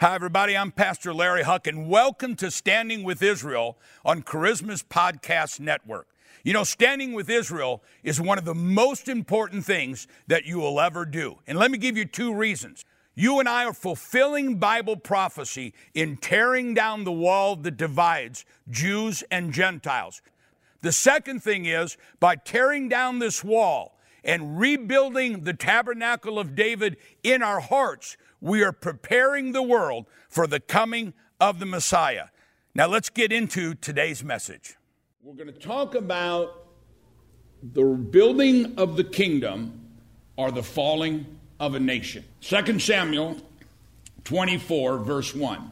Hi, everybody. I'm Pastor Larry Huch, and welcome to Standing with Israel on Charisma's Podcast Network. You know, standing with Israel is one of the most important things that you will ever do. And let me give you two reasons. You and I are fulfilling Bible prophecy in tearing down the wall that divides Jews and Gentiles. The second thing is by tearing down this wall and rebuilding the tabernacle of David in our hearts, we are preparing the world for the coming of the Messiah. Now let's get into today's message. We're going to talk about the building of the kingdom or the falling of a nation. 2 Samuel 24, verse 1.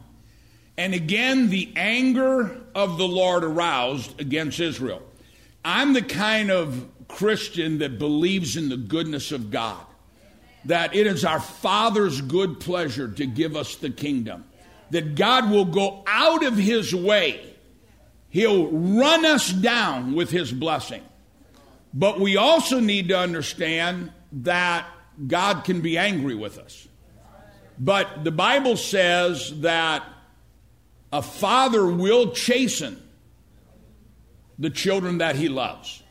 And again, the anger of the Lord aroused against Israel. I'm the kind of Christian that believes in the goodness of God that it is our Father's good pleasure to give us the kingdom. That God will go out of His way, He'll run us down with His blessing. But we also need to understand that God can be angry with us. But the Bible says that a father will chasten the children that he loves.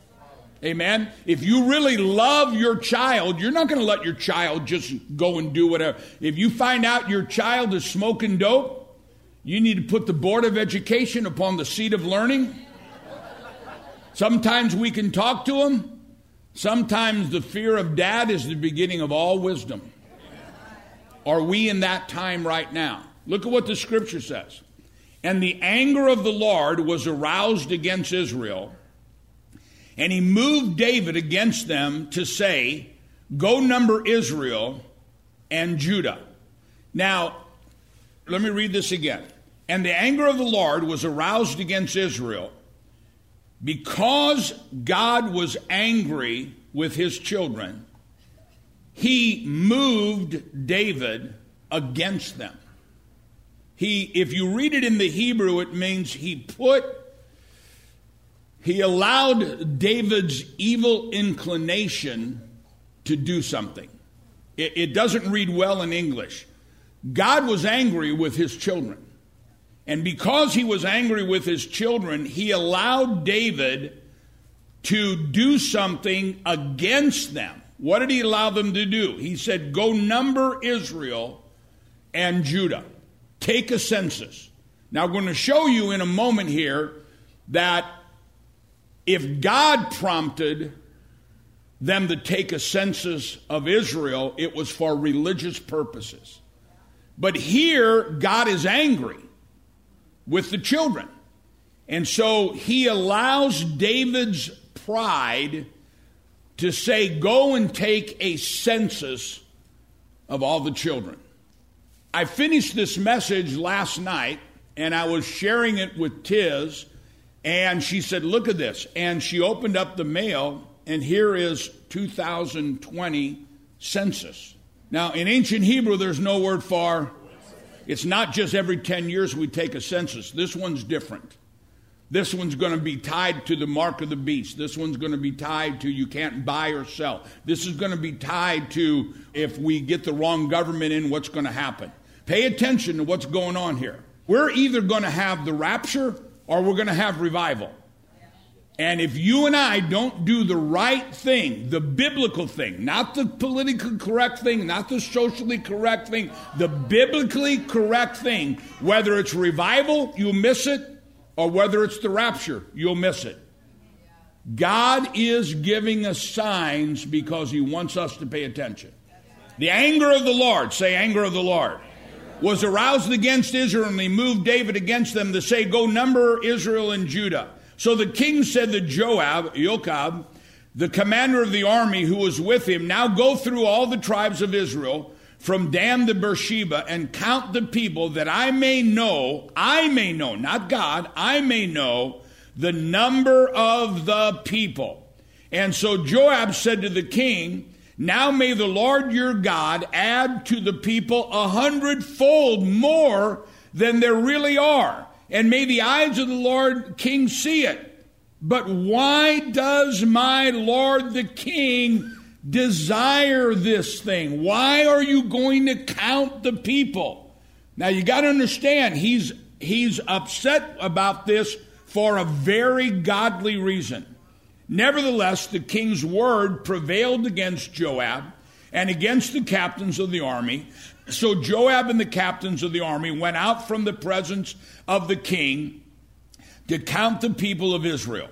Amen. If you really love your child, you're not going to let your child just go and do whatever. If you find out your child is smoking dope, you need to put the Board of Education upon the seat of learning. Sometimes we can talk to them. Sometimes the fear of dad is the beginning of all wisdom. Are we in that time right now? Look at what the scripture says. And the anger of the Lord was aroused against Israel and he moved David against them to say, Go number Israel and Judah. Now, let me read this again. And the anger of the Lord was aroused against Israel because God was angry with his children. He moved David against them. He, if you read it in the Hebrew, it means he put he allowed David's evil inclination to do something. It, it, doesn't read well in English. God was angry with his children. And because he was angry with his children, he allowed David to do something against them. What did he allow them to do? He said, Go number Israel and Judah. Take a census. Now, I'm going to show you in a moment here that if God prompted them to take a census of Israel, it was for religious purposes. But here, God is angry with the children. And so he allows David's pride to say, Go and take a census of all the children. I finished this message last night and I was sharing it with Tiz and she said, Look at this. And she opened up the mail, and here is 2020 census. Now, in ancient Hebrew, there's no word for, it's not just every 10 years we take a census. This one's different. This one's going to be tied to the mark of the beast. This one's going to be tied to you can't buy or sell. This is going to be tied to if we get the wrong government in, what's going to happen. Pay attention to what's going on here. We're either going to have the rapture or we're going to have revival. And if you and I don't do the right thing, the biblical thing, not the politically correct thing, not the socially correct thing, the biblically correct thing, whether it's revival, you'll miss it, or whether it's the rapture, you'll miss it. God is giving us signs because He wants us to pay attention. The anger of the Lord, say, anger of the Lord was aroused against Israel, and he moved David against them to say, Go number Israel and Judah. So the king said to Joab, Joab, the commander of the army who was with him, Now go through all the tribes of Israel from Dan to Beersheba and count the people that I may know, I may know, not God, I may know the number of the people. And so Joab said to the king, now may the Lord your God add to the people a hundredfold more than there really are. And may the eyes of the Lord king see it. But why does my Lord the king desire this thing? Why are you going to count the people? Now you got to understand, he's, he's upset about this for a very godly reason. Nevertheless, the king's word prevailed against Joab and against the captains of the army. So Joab and the captains of the army went out from the presence of the king to count the people of Israel.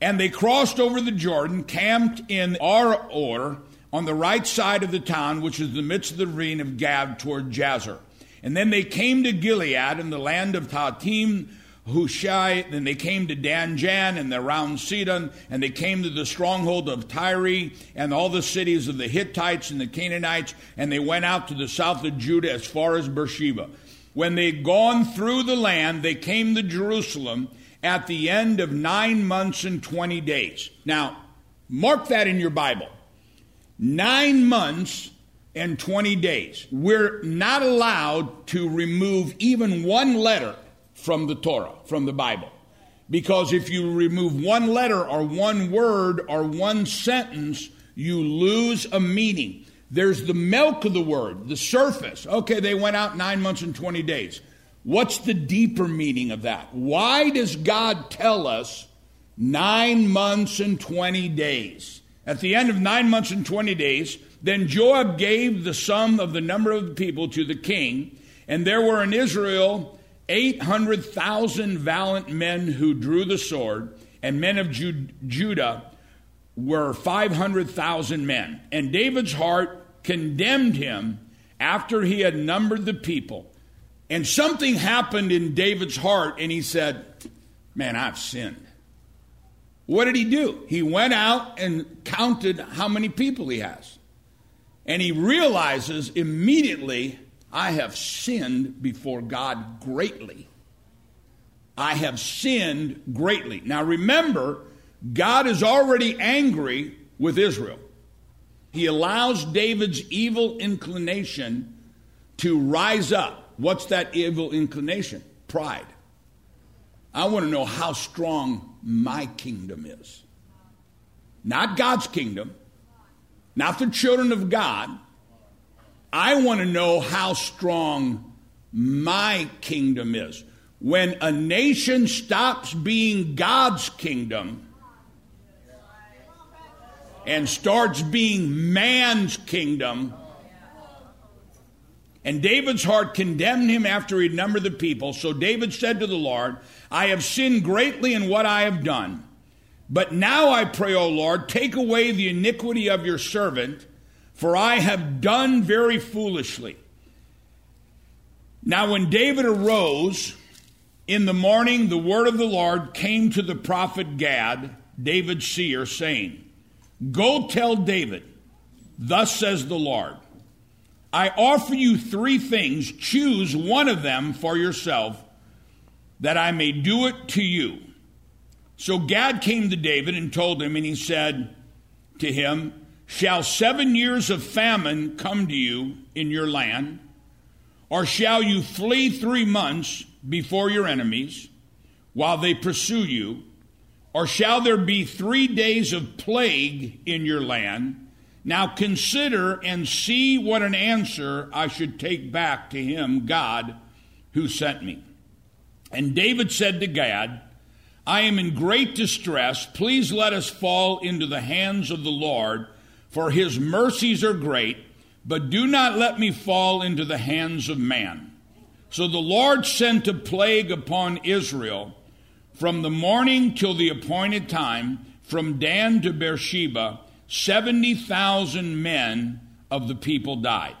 And they crossed over the Jordan, camped in Aroer on the right side of the town, which is the midst of the ravine of Gad toward Jazer. And then they came to Gilead in the land of Tahtim Hushai, then they came to Dan Jaan and the round Sidon, and they came to the stronghold of Tyre and all the cities of the Hittites and the Canaanites, and they went out to the south of Judah as far as Beersheba. When they'd gone through the land, they came to Jerusalem at the end of nine months and 20 days. Now, mark that in your Bible. Nine months and 20 days. We're not allowed to remove even one letter from the Torah, from the Bible. Because if you remove one letter or one word or one sentence, you lose a meaning. There's the milk of the word, the surface. Okay, they went out nine months and 20 days. What's the deeper meaning of that? Why does God tell us nine months and 20 days? At the end of nine months and 20 days, then Joab gave the sum of the number of the people to the king, and there were in Israel 800,000 valiant men who drew the sword, and men of Judah were 500,000 men. And David's heart condemned him after he had numbered the people. And something happened in David's heart, and he said, Man, I've sinned. What did he do? He went out and counted how many people he has. And he realizes immediately I have sinned before God greatly. I have sinned greatly. Now remember, God is already angry with Israel. He allows David's evil inclination to rise up. What's that evil inclination? Pride. I want to know how strong my kingdom is. Not God's kingdom, not the children of God, I want to know how strong my kingdom is. When a nation stops being God's kingdom and starts being man's kingdom, and David's heart condemned him after he'd numbered the people. So David said to the Lord, I have sinned greatly in what I have done. But now I pray, O Lord, take away the iniquity of your servant for I have done very foolishly. Now, when David arose in the morning, the word of the Lord came to the prophet Gad, David's seer, saying, Go tell David, thus says the Lord, I offer you three things. Choose one of them for yourself, that I may do it to you. So Gad came to David and told him, and he said to him, Shall seven years of famine come to you in your land? Or shall you flee three months before your enemies while they pursue you? Or shall there be three days of plague in your land? Now consider and see what an answer I should take back to him, God, who sent me. And David said to Gad, I am in great distress. Please let us fall into the hands of the Lord for his mercies are great, but do not let me fall into the hands of man. So the Lord sent a plague upon Israel from the morning till the appointed time, from Dan to Beersheba, 70,000 men of the people died.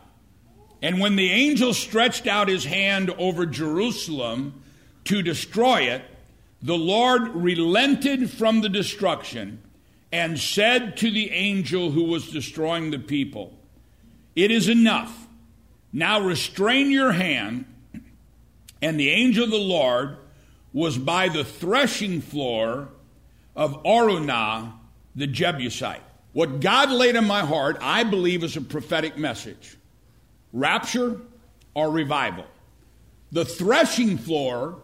And when the angel stretched out his hand over Jerusalem to destroy it, the Lord relented from the destruction and said to the angel who was destroying the people, It is enough. Now restrain your hand. And the angel of the Lord was by the threshing floor of Araunah the Jebusite. What God laid on my heart, I believe, is a prophetic message rapture or revival. The threshing floor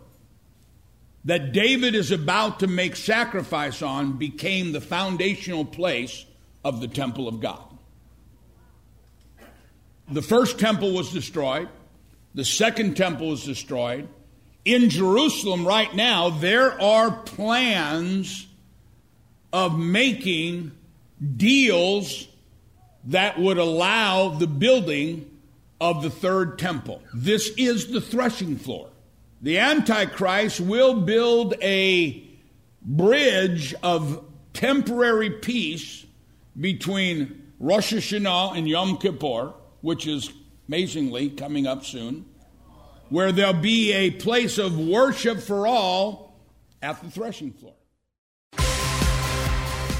that David is about to make sacrifice on became the foundational place of the temple of God. The first temple was destroyed. The second temple was destroyed. In Jerusalem right now, there are plans of making deals that would allow the building of the third temple. This is the threshing floor. The Antichrist will build a bridge of temporary peace between Rosh Hashanah and Yom Kippur, which is amazingly coming up soon, where there'll be a place of worship for all at the threshing floor.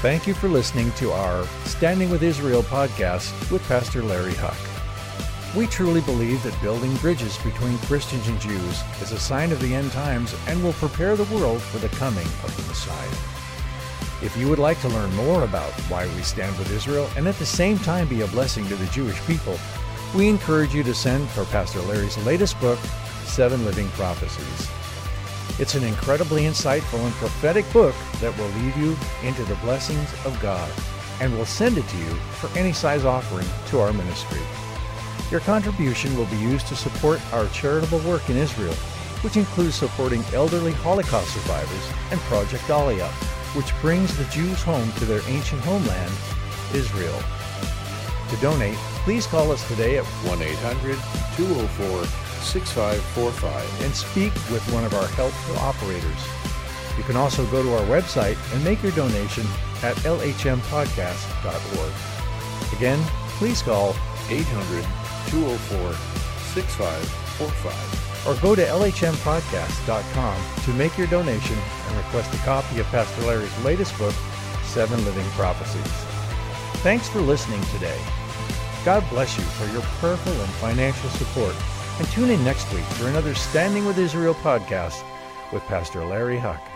Thank you for listening to our Standing with Israel podcast with Pastor Larry Huch. We truly believe that building bridges between Christians and Jews is a sign of the end times and will prepare the world for the coming of the Messiah. If you would like to learn more about why we stand with Israel and at the same time be a blessing to the Jewish people, we encourage you to send for Pastor Larry's latest book, Seven Living Prophecies. It's an incredibly insightful and prophetic book that will lead you into the blessings of God and we'll send it to you for any size offering to our ministry. Your contribution will be used to support our charitable work in Israel, which includes supporting elderly Holocaust survivors and Project Aliyah, which brings the Jews home to their ancient homeland, Israel. To donate, please call us today at 1 800 204 6545 and speak with one of our helpful operators. You can also go to our website and make your donation at lhmpodcast.org. Again, please call 800 204 6545 or go to lhmpodcast.com to make your donation and request a copy of Pastor Larry's latest book, Seven Living Prophecies. Thanks for listening today. God bless you for your prayerful and financial support. And tune in next week for another Standing with Israel podcast with Pastor Larry Huch.